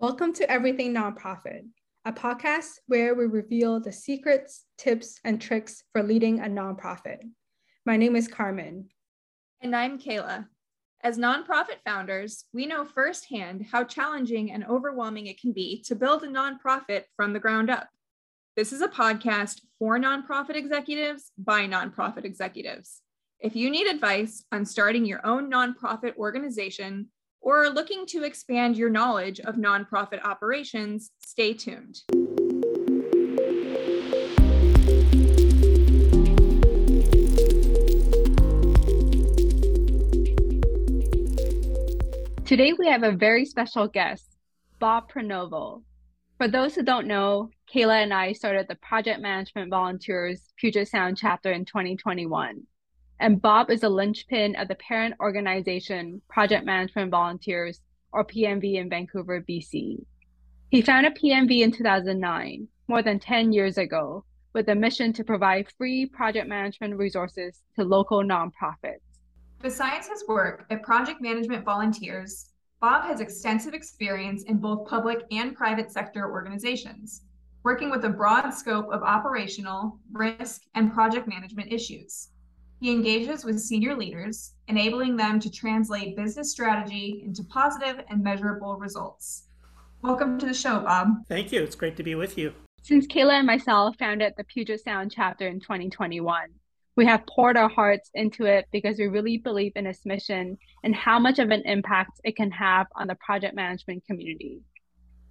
Welcome to Everything Nonprofit, a podcast where we reveal the secrets, tips, and tricks for leading a nonprofit. My name is Carmen. And I'm Kayla. As nonprofit founders, we know firsthand how challenging and overwhelming it can be to build a nonprofit from the ground up. This is a podcast for nonprofit executives by nonprofit executives. If you need advice on starting your own nonprofit organization, or looking to expand your knowledge of nonprofit operations, stay tuned. Today we have a very special guest, Bob Prenovost. For those who don't know, Kayla and I started the Project Management Volunteers Puget Sound chapter in 2021 and Bob is a linchpin of the parent organization Project Management Volunteers, or PMV, in Vancouver, BC. He founded PMV in 2009, more than 10 years ago, with a mission to provide free project management resources to local nonprofits. Besides his work at Project Management Volunteers, Bob has extensive experience in both public and private sector organizations, working with a broad scope of operational, risk, and project management issues. He engages with senior leaders, enabling them to translate business strategy into positive and measurable results. Welcome to the show, Bob. Thank you. It's great to be with you. Since Kayla and myself founded the Puget Sound chapter in 2021, we have poured our hearts into it because we really believe in its mission and how much of an impact it can have on the project management community.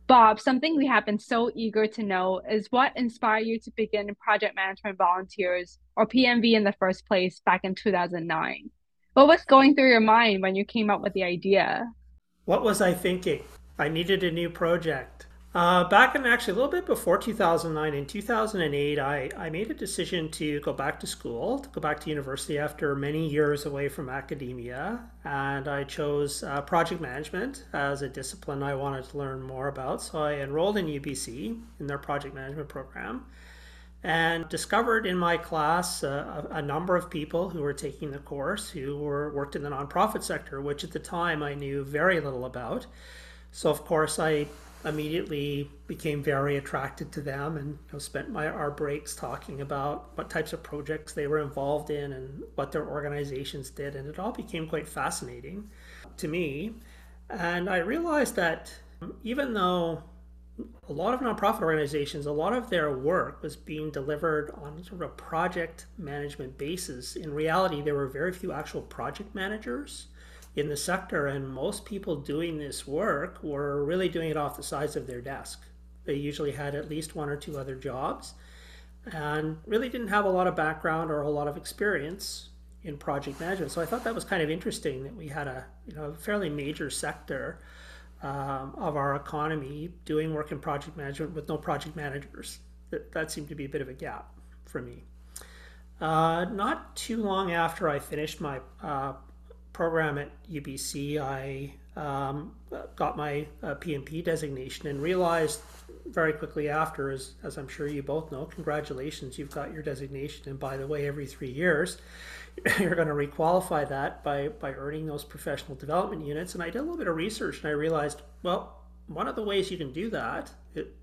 Bob, something we have been so eager to know is what inspired you to begin Project Management Volunteers, or PMV, in the first place back in 2009? What was going through your mind when you came up with the idea? What was I thinking? I needed a new project. Uh, back in actually a little bit before 2009, in 2008, I, I made a decision to go back to school, to go back to university after many years away from academia. And I chose uh, project management as a discipline I wanted to learn more about. So I enrolled in UBC in their project management program and discovered in my class uh, a, a, number of people who were taking the course who were worked in the nonprofit sector, which at the time I knew very little about. So of course I immediately became very attracted to them and you know, spent my our breaks talking about what types of projects they were involved in and what their organizations did and it all became quite fascinating to me. And i realized that even though a lot of nonprofit organizations a lot of their work was being delivered on sort of a project management basis in reality there were very few actual project managers in the sector, and most people doing this work were really doing it off the sides of their desk. They usually had at least one or two other jobs and really didn't have a lot of background or a lot of experience in project management. So I thought that was kind of interesting that we had a you know fairly major sector um, of our economy doing work in project management with no project managers. That, that seemed to be a bit of a gap for me. Uh, not too long after I finished my uh, program at UBC, I um, got my uh, PMP designation and realized very quickly after, as, as I'm sure you both know, congratulations, you've got your designation. And by the way, every three years, you're going to requalify that by, by earning those professional development units. And I did a little bit of research and I realized, well, one of the ways you can do that it,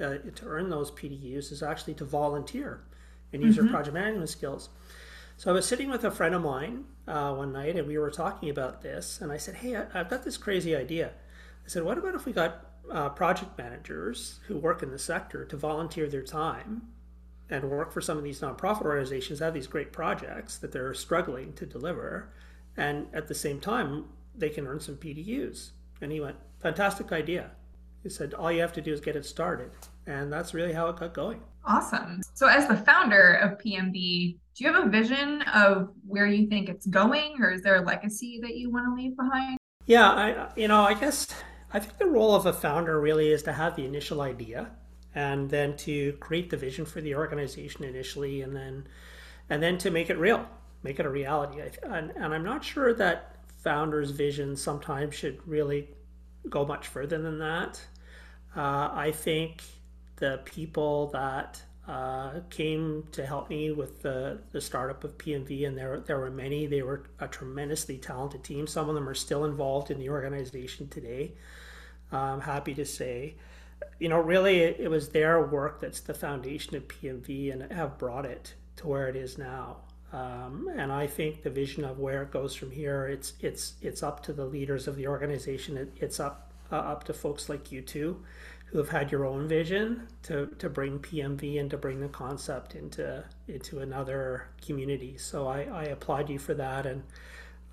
uh, to earn those PDUs is actually to volunteer and use mm-hmm. your project management skills. So I was sitting with a friend of mine uh, one night and we were talking about this. And I said, Hey, I, have got this crazy idea. I said, What about if we got uh, project managers who work in the sector to volunteer their time and work for some of these nonprofit organizations that have these great projects that they're struggling to deliver? And at the same time, they can earn some PDUs. And he went, Fantastic idea. He said, All you have to do is get it started. And that's really how it got going. Awesome. So, as the founder of PMV, do you have a vision of where you think it's going, or is there a legacy that you want to leave behind? Yeah, I, you know, I guess I think the role of a founder really is to have the initial idea, and then to create the vision for the organization initially, and then, and then to make it real, make it a reality. And, and I'm not sure that founders' vision sometimes should really go much further than that. Uh, I think the people that uh, came to help me with the, the startup of PMV, and there there were many. They were a tremendously talented team. Some of them are still involved in the organization today. I'm happy to say. You know, really, it, it was their work that's the foundation of PMV and have brought it to where it is now. Um, and I think the vision of where it goes from here, it's it's it's up to the leaders of the organization. It, it's up uh, up to folks like you two, who have had your own vision to, to bring PMV and to bring the concept into into another community. So I, I applaud you for that. And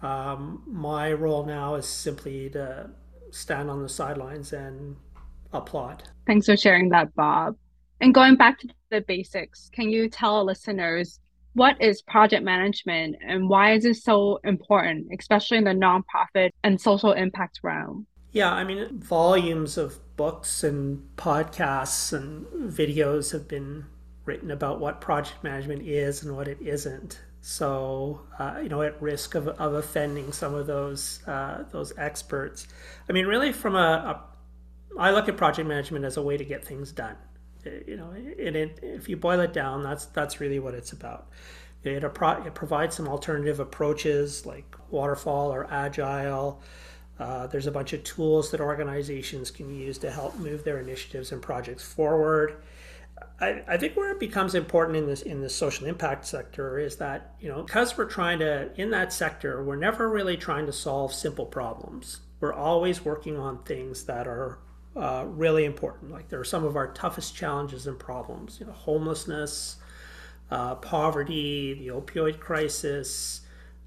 um, my role now is simply to stand on the sidelines and applaud. Thanks for sharing that, Bob. And going back to the basics, can you tell listeners what is project management and why is it so important, especially in the nonprofit and social impact realm? Yeah, I mean, volumes of books and podcasts and videos have been written about what project management is and what it isn't. So, uh, you know, at risk of, of offending some of those uh, those experts, I mean, really, from a, a, I look at project management as a way to get things done you know, it, it, if you boil it down, that's that's really what it's about. It, it provides some alternative approaches like waterfall or agile. Uh, there's a bunch of tools that organizations can use to help move their initiatives and projects forward. I, I think where it becomes important in this in the social impact sector is that you know because we're trying to in that sector we're never really trying to solve simple problems. We're always working on things that are uh, really important. Like there are some of our toughest challenges and problems, you know, homelessness, uh, poverty, the opioid crisis.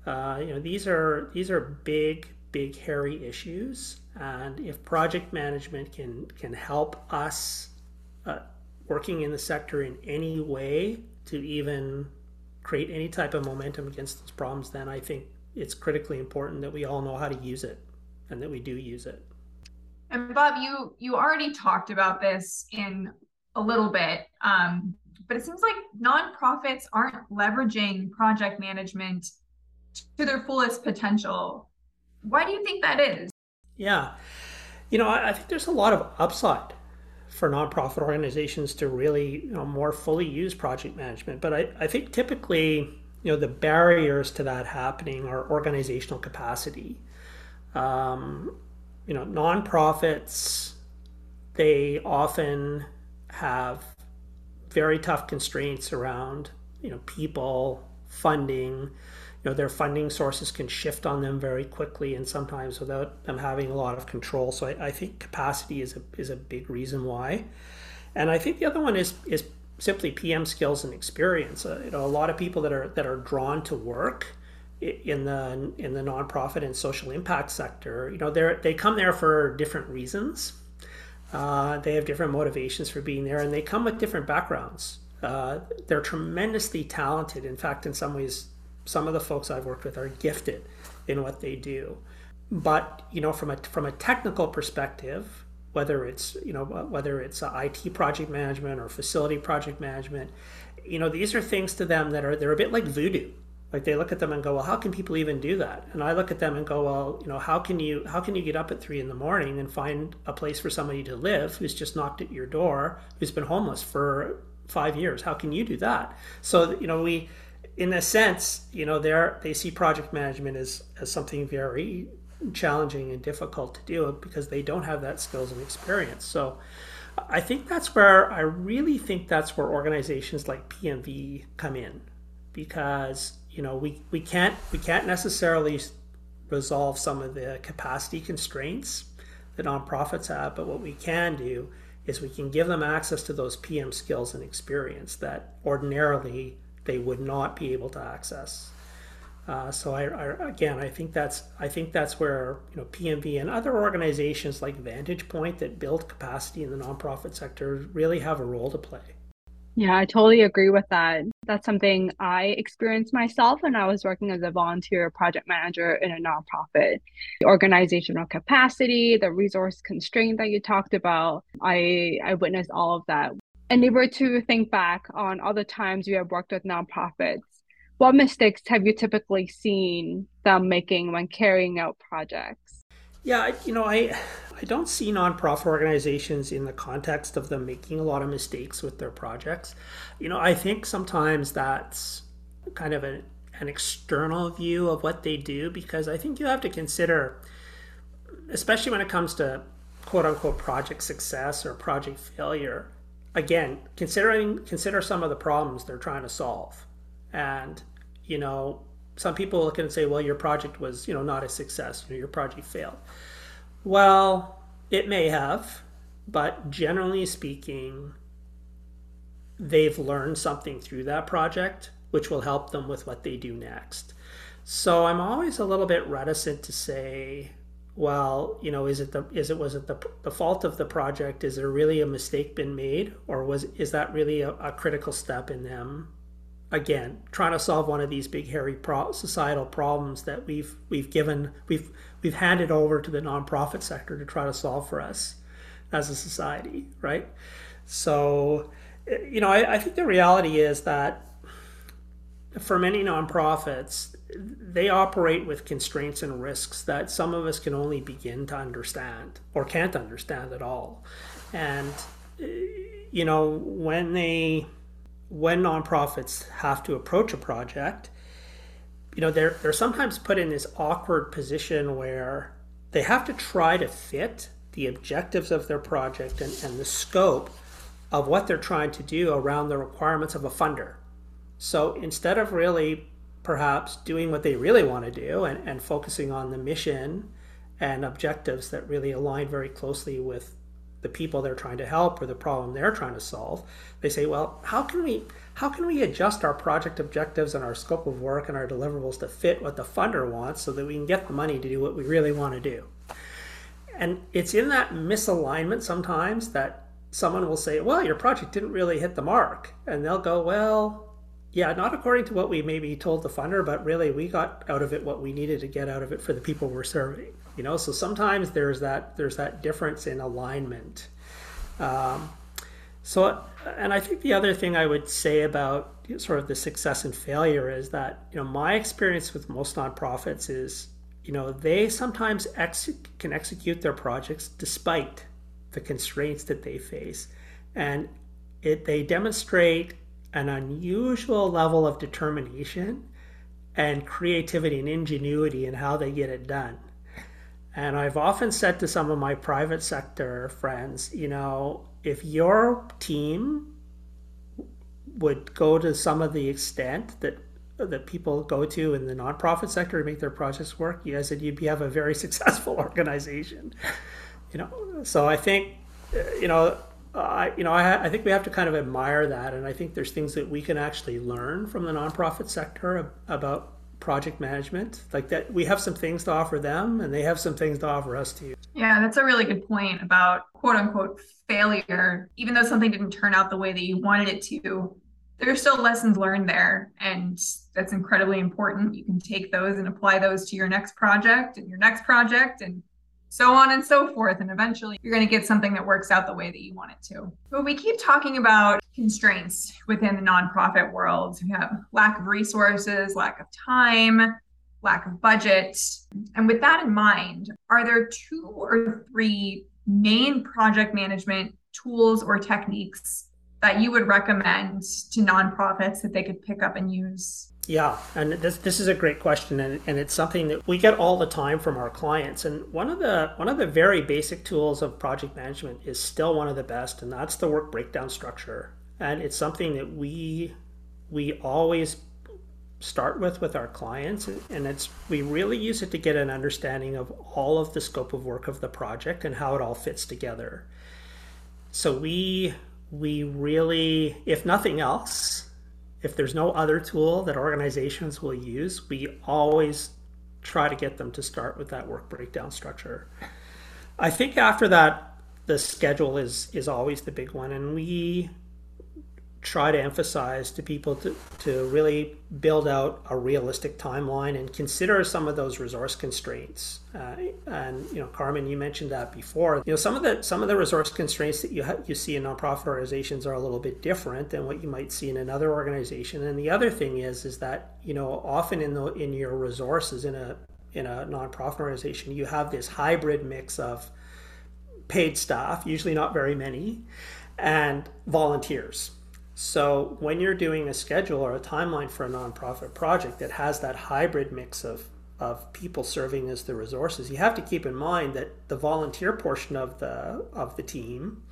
Uh, you know, these are these are big, big, hairy issues, and if project management can can help us uh, working in the sector in any way to even create any type of momentum against those problems, then I think it's critically important that we all know how to use it and that we do use it. And Bob, you you already talked about this in a little bit, um, but it seems like nonprofits aren't leveraging project management to their fullest potential. Why do you think that is? Yeah, you know, I, think there's a lot of upside for nonprofit organizations to really you know, more fully use project management. But I, I think typically, you know, the barriers to that happening are organizational capacity. Um, you know, nonprofits, they often have very tough constraints around, you know, people, funding. You know, their funding sources can shift on them very quickly and sometimes without them having a lot of control. So I, I think capacity is a, is a big reason why. And I think the other one is, is simply PM skills and experience. Uh, you know, a lot of people that are, that are drawn to work, in the in the nonprofit and social impact sector, you know, they they come there for different reasons. Uh, they have different motivations for being there, and they come with different backgrounds. Uh, they're tremendously talented. In fact, in some ways, some of the folks I've worked with are gifted in what they do. But you know, from a from a technical perspective, whether it's you know whether it's IT project management or facility project management, you know, these are things to them that are they're a bit like voodoo. Like they look at them and go well how can people even do that? And i look at them and go well you know how can you how can you get up at three in the morning and find a place for somebody to live who's just knocked at your door who's been homeless for five years? How can you do that? So you know we in a sense you know they're they see project management as as something very challenging and difficult to do because they don't have that skills and experience. So i think that's where i really think that's where organizations like pmv come in because you know we, we can't we can't necessarily resolve some of the capacity constraints that nonprofits have but what we can do is we can give them access to those pm skills and experience that ordinarily they would not be able to access uh, so I, I, again I think that's I think that's where you know PMV and other organizations like Vantage Point that build capacity in the nonprofit sector really have a role to play. Yeah, I totally agree with that. That's something I experienced myself when I was working as a volunteer project manager in a nonprofit. The organizational capacity, the resource constraint that you talked about, I, I witnessed all of that. And we were to think back on all the times you have worked with nonprofits, what mistakes have you typically seen them making when carrying out projects? Yeah, you know, I I don't see nonprofit organizations in the context of them making a lot of mistakes with their projects. You know, I think sometimes that's kind of an, an external view of what they do because I think you have to consider, especially when it comes to quote unquote project success or project failure, again, considering consider some of the problems they're trying to solve. And, you know, some people look and say, well, your project was, you know, not a success, you know, your project failed. Well, it may have, but generally speaking, they've learned something through that project, which will help them with what they do next. So I'm always a little bit reticent to say, well, you know, is it the is it was it the, the fault of the project? Is there really a mistake been made, or was is that really a, a critical step in them? Again, trying to solve one of these big hairy pro- societal problems that we've we've given we've we've handed over to the nonprofit sector to try to solve for us as a society, right? So, eh, you know, I, I think the reality is that for many nonprofits, they operate with constraints and risks that some of us can only begin to understand or can't understand at all. And eh, you know, when they when nonprofits have to approach a project, you know, they're they're sometimes put in this awkward position where they have to try to fit the objectives of their project and, and the scope of what they're trying to do around the requirements of a funder. So instead of really perhaps doing what they really want to do and, and focusing on the mission and objectives that really align very closely with the people they're trying to help or the problem they're trying to solve they say well how can we how can we adjust our project objectives and our scope of work and our deliverables to fit what the funder wants so that we can get the money to do what we really want to do? And it's in that misalignment sometimes that someone will say well your project didn't really hit the mark. And they'll go well yeah, not according to what we maybe told the funder, but really we got out of it what we needed to get out of it for the people we're serving. You know, so sometimes there's that there's that difference in alignment. Um, so, and I think the other thing I would say about sort of the success and failure is that you know my experience with most nonprofits is you know they sometimes ex- can execute their projects despite the constraints that they face, and it they demonstrate an unusual level of determination and creativity and ingenuity in how they get it done. And I've often said to some of my private sector friends, you know, if your team would go to some of the extent that that people go to in the nonprofit sector to make their projects work, you guys, you'd have a very successful organization. You know, so I think, uh, you know, I, you know, I, I, think we have to kind of admire that, and I think there's things that we can actually learn from the nonprofit sector about project management. Like that, we have some things to offer them, and they have some things to offer us too. Yeah, that's a really good point about quote unquote failure. Even though something didn't turn out the way that you wanted it to, there's still lessons learned there, and that's incredibly important. You can take those and apply those to your next project and your next project, and so on and so forth. And eventually you're going to get something that works out the way that you want it to. But we keep talking about constraints within the nonprofit world. We have lack of resources, lack of time, lack of budget. And with that in mind, are there two or three main project management tools or techniques that you would recommend to nonprofits that they could pick up and use yeah, and this this is a great question, and, and it's something that we get all the time from our clients. And one of the one of the very basic tools of project management is still one of the best, and that's the work breakdown structure. And it's something that we we always start with with our clients, and it's we really use it to get an understanding of all of the scope of work of the project and how it all fits together. So we we really, if nothing else, if there's no other tool that organizations will use, we always try to get them to start with that work breakdown structure. I think after that, the schedule is is always the big one, and we try to emphasize to people to, to really build out a realistic timeline and consider some of those resource constraints. Uh, and you know, Carmen, you mentioned that before. You know, some of the some of the resource constraints that you ha- you see in nonprofit organizations are a little bit different than what you might see in another organization. And the other thing is is that you know often in the in your resources in a in a nonprofit organization you have this hybrid mix of paid staff, usually not very many, and volunteers so when you're doing a schedule or a timeline for a nonprofit project that has that hybrid mix of, of people serving as the resources, you have to keep in mind that the volunteer portion of the of the team,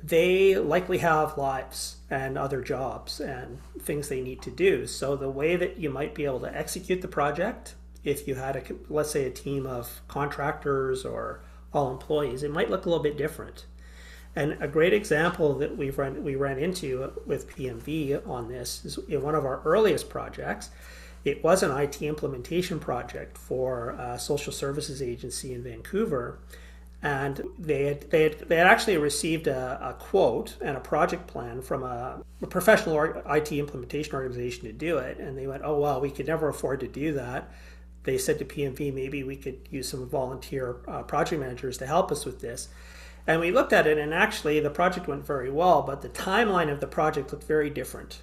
they likely have lives and other jobs and things they need to do. So the way that you might be able to execute the project, if you had a let's say a team of contractors or all employees, it might look a little bit different. And a great example that we've run we ran into with PMV on this is in one of our earliest projects it was an IT implementation project for a social services agency in Vancouver. And they had, they had, they had actually received a, a quote and a project plan from a, a professional IT implementation organization to do it. And they went, oh, well, we could never afford to do that. They said to PMV, maybe we could use some volunteer uh, project managers to help us with this. And we looked at it, and actually, the project went very well, but the timeline of the project looked very different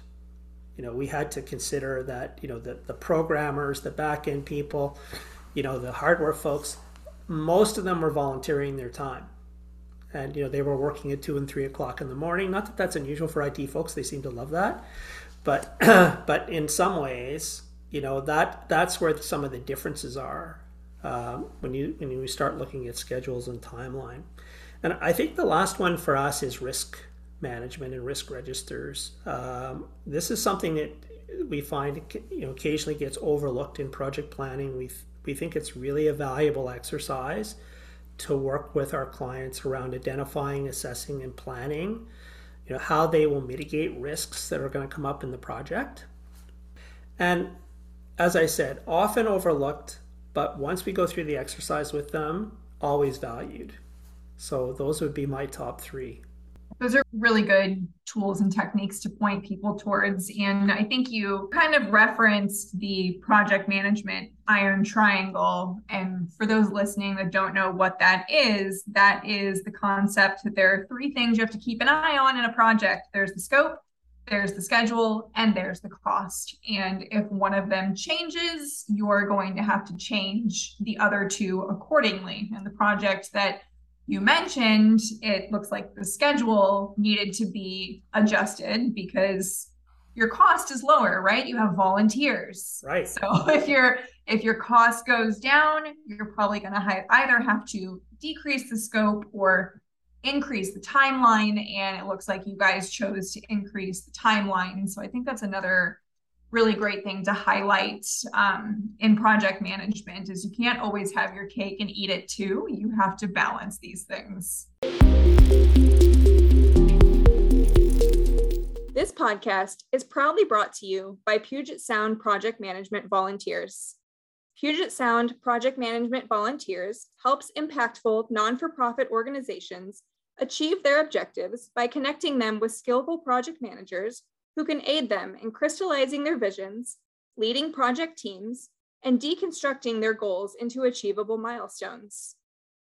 you know, we had to consider that, you know, the, the programmers, the back end people, you know, the hardware folks, most of them were volunteering their time. And, you know, they were working at two and three o'clock in the morning. Not that that's unusual for IT folks. They seem to love that. But, but in some ways, you know, that that's where some of the differences are um, when you when you start looking at schedules and timeline. And I think the last one for us is risk management and risk registers. Um, this is something that we find you know occasionally gets overlooked in project planning. We we think it's really a valuable exercise to work with our clients around identifying, assessing, and planning. You know how they will mitigate risks that are going to come up in the project. And as I said, often overlooked, but once we go through the exercise with them, always valued. So those would be my top three those are really good tools and techniques to point people towards. And I think you kind of referenced the project management iron triangle. And for those listening that don't know what that is, that is the concept that there are three things you have to keep an eye on in a project there's the scope, there's the schedule, and there's the cost. And if one of them changes, you're going to have to change the other two accordingly. And the project that you mentioned, it looks like the schedule needed to be adjusted because your cost is lower, right? You have volunteers. Right. So if your if your cost goes down, you're probably going to either have to decrease the scope or increase the timeline and it looks like you guys chose to increase the timeline. So I think that's another really great thing to highlight um, in project management is you can't always have your cake and eat it too. You have to balance these things. This podcast is proudly brought to you by puget sound project management volunteers. Puget sound project management volunteers helps impactful non-for-profit organizations achieve their objectives by connecting them with skillful project managers who can aid them in crystallizing their visions, leading project teams, and deconstructing their goals into achievable milestones.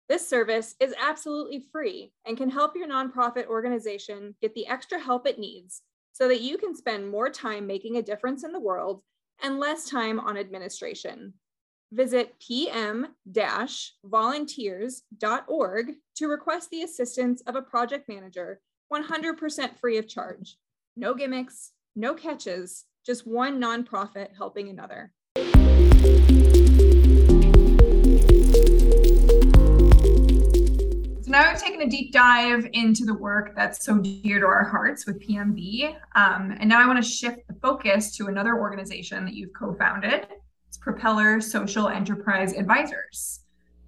This service is absolutely free and can help your nonprofit organization get the extra help it needs so that you can spend more time making a difference in the world and less time on administration. Visit pm volunteers.org to request the assistance of a project manager 100% free of charge. No gimmicks, no catches, just one nonprofit helping another. So now we've taken a deep dive into the work that's so dear to our hearts with PMV. Um, and now I want to shift the focus to another organization that you've co founded. It's Propellor Social Enterprise Advisors.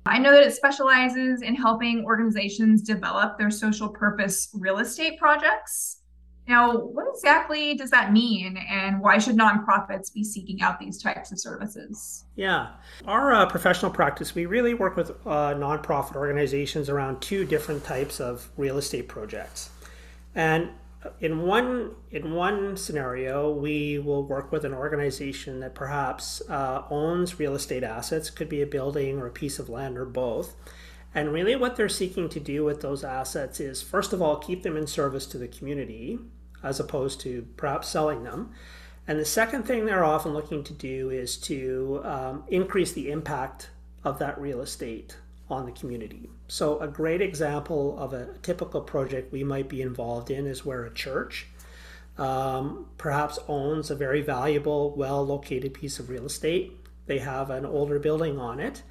I know that it specializes in helping organizations develop their social purpose real estate projects. Now, what exactly does that mean, and why should nonprofits be seeking out these types of services? Yeah, our uh, professional practice, we really work with uh, nonprofit organizations around two different types of real estate projects. And in one in one scenario, we will work with an organization that perhaps uh, owns real estate assets, could be a building or a piece of land or both. And really, what they're seeking to do with those assets is, first of all, keep them in service to the community as opposed to perhaps selling them. And the second thing they're often looking to do is to um, increase the impact of that real estate on the community. So, a great example of a typical project we might be involved in is where a church um, perhaps owns a very valuable, well located piece of real estate. they have an older building on it.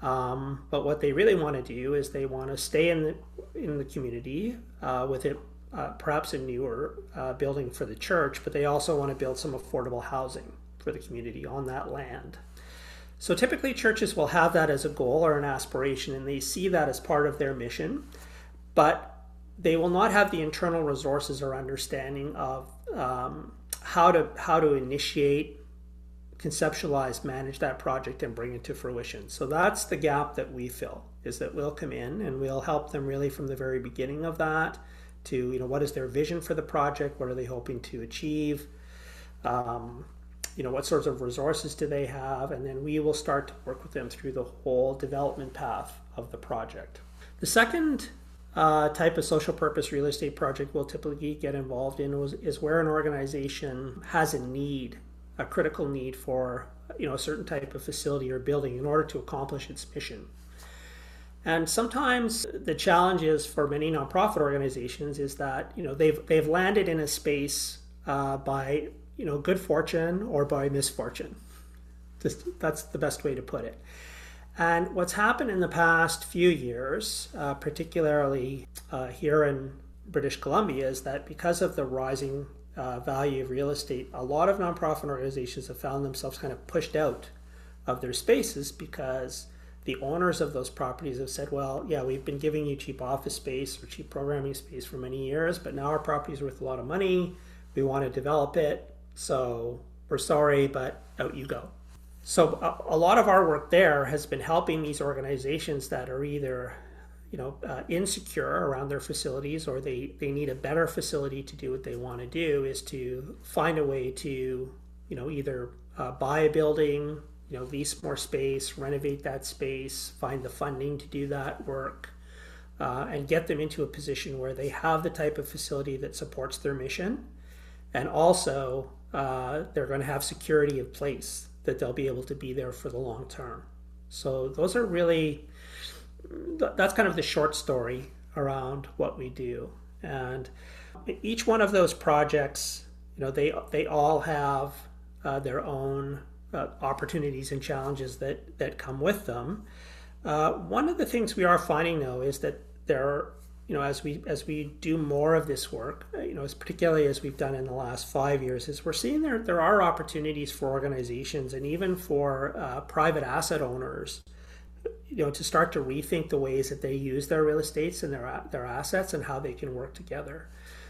Um, but what they really want to do is they want to stay in the in the community uh, with it, uh, perhaps a newer uh, building for the church, but they also want to build some affordable housing for the community on that land. So typically, churches will have that as a goal or an aspiration, and they see that as part of their mission, but they will not have the internal resources or understanding of um, how to how to initiate conceptualize, manage that project, and bring it to fruition. So that's the gap that we fill. Is that we'll come in and we'll help them really from the very beginning of that to you know what is their vision for the project, what are they hoping to achieve, um, you know what sorts of resources do they have, and then we will start to work with them through the whole development path of the project. The second uh, type of social purpose real estate project we'll typically get involved in is, is where an organization has a need a critical need for you know a certain type of facility or building in order to accomplish its mission. And sometimes the challenge is for many nonprofit organizations is that you know they've they've landed in a space uh, by you know good fortune or by misfortune. Just, that's the best way to put it. And what's happened in the past few years, uh, particularly uh, here in British Columbia, is that because of the rising uh, value of real estate, a lot of nonprofit organizations have found themselves kind of pushed out of their spaces because the owners of those properties have said, well, yeah, we've been giving you cheap office space or cheap programming space for many years, but now our property is worth a lot of money. We want to develop it. So we're sorry, but out you go. So a, a lot of our work there has been helping these organizations that are either you know uh, insecure around their facilities or they they need a better facility to do what they want to do is to find a way to you know either uh, buy a building you know lease more space renovate that space find the funding to do that work uh, and get them into a position where they have the type of facility that supports their mission and also uh, they're going to have security in place that they'll be able to be there for the long term so those are really that's kind of the short story around what we do. And each one of those projects, you know, they they all have uh, their own uh, opportunities and challenges that that come with them. Uh, one of the things we are finding though is that there are, you know, as we as we do more of this work, uh, you know, as particularly as we've done in the last five years, is we're seeing there there are opportunities for organizations and even for uh, private asset owners you know to start to rethink the ways that they use their real estates and their their assets and how they can work together.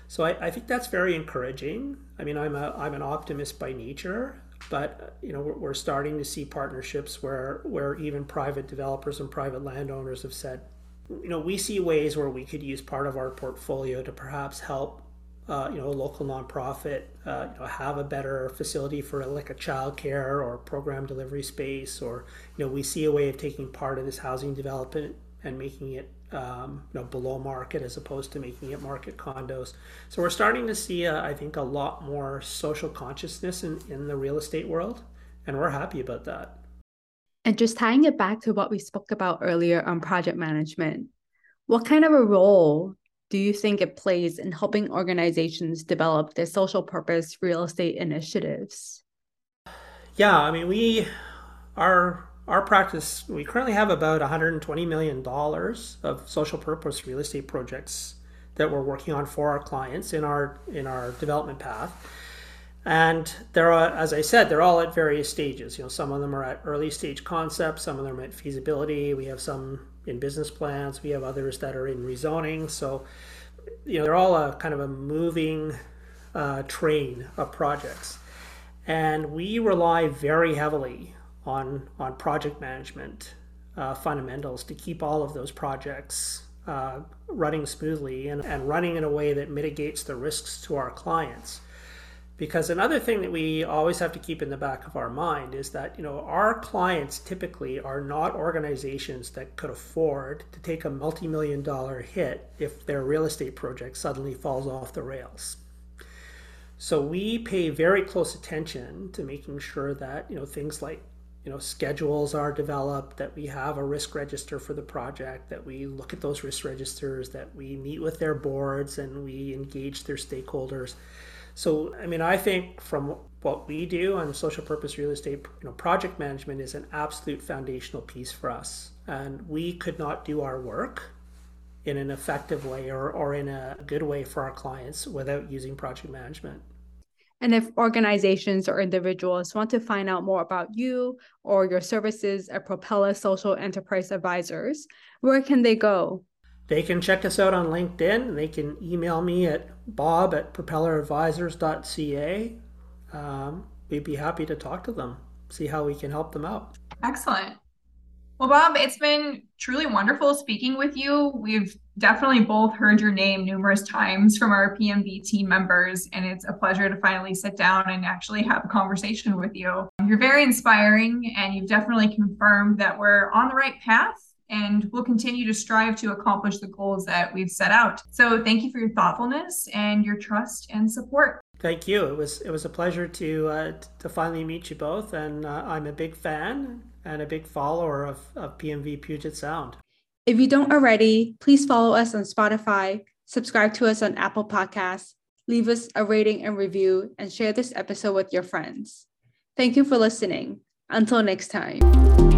So I, I think that's very encouraging. I mean, I'm a I'm an optimist by nature, but you know we're, starting to see partnerships where where even private developers and private landowners have said, you know, we see ways where we could use part of our portfolio to perhaps help uh, you know, a local nonprofit, uh, you know, have a better facility for like a child care or program delivery space, or you know, we see a way of taking part of this housing development and making it um, you know below market as opposed to making it market condos. So we're starting to see, uh, I think, a lot more social consciousness in, in the real estate world, and we're happy about that. And just tying it back to what we spoke about earlier on project management, what kind of a role do you think it plays in helping organizations develop their social purpose real estate initiatives? Yeah, I mean, we our our practice we currently have about 120 million dollars of social purpose real estate projects that we're working on for our clients in our in our development path. And there are, as I said, they're all at various stages. You know, some of them are at early stage concepts, some of them at feasibility. We have some in business plans. We have others that are in rezoning. So, you know, they're all a kind of a moving uh, train of projects, and we rely very heavily on on project management uh, fundamentals to keep all of those projects uh, running smoothly and, and running in a way that mitigates the risks to our clients. Because another thing that we always have to keep in the back of our mind is that, you know, our clients typically are not organizations that could afford to take a multi-million dollar hit if their real estate project suddenly falls off the rails. So we pay very close attention to making sure that, you know, things like you know schedules are developed that we have a risk register for the project that we look at those risk registers that we meet with their boards and we engage their stakeholders So, I mean, I think from what we do on social purpose real estate, you know, project management is an absolute foundational piece for us. And we could not do our work in an effective way or, or in a good way for our clients without using project management. And if organizations or individuals want to find out more about you or your services at Propellor Social Enterprise Advisors, where can they go? They can check us out on LinkedIn. They can email me at bob at propelloradvisors.ca. Um, we'd be happy to talk to them, see how we can help them out. Excellent. Well, Bob, it's been truly wonderful speaking with you. We've definitely both heard your name numerous times from our PMV team members, and it's a pleasure to finally sit down and actually have a conversation with you. You're very inspiring, and you've definitely confirmed that we're on the right path and we'll continue to strive to accomplish the goals that we've set out. So, thank you for your thoughtfulness and your trust and support. Thank you. It was it was a pleasure to uh, to finally meet you both, and uh, I'm a big fan and a big follower of, of PMV Puget Sound. If you don't already, please follow us on Spotify, subscribe to us on Apple Podcasts, leave us a rating and review, and share this episode with your friends. Thank you for listening. Until next time.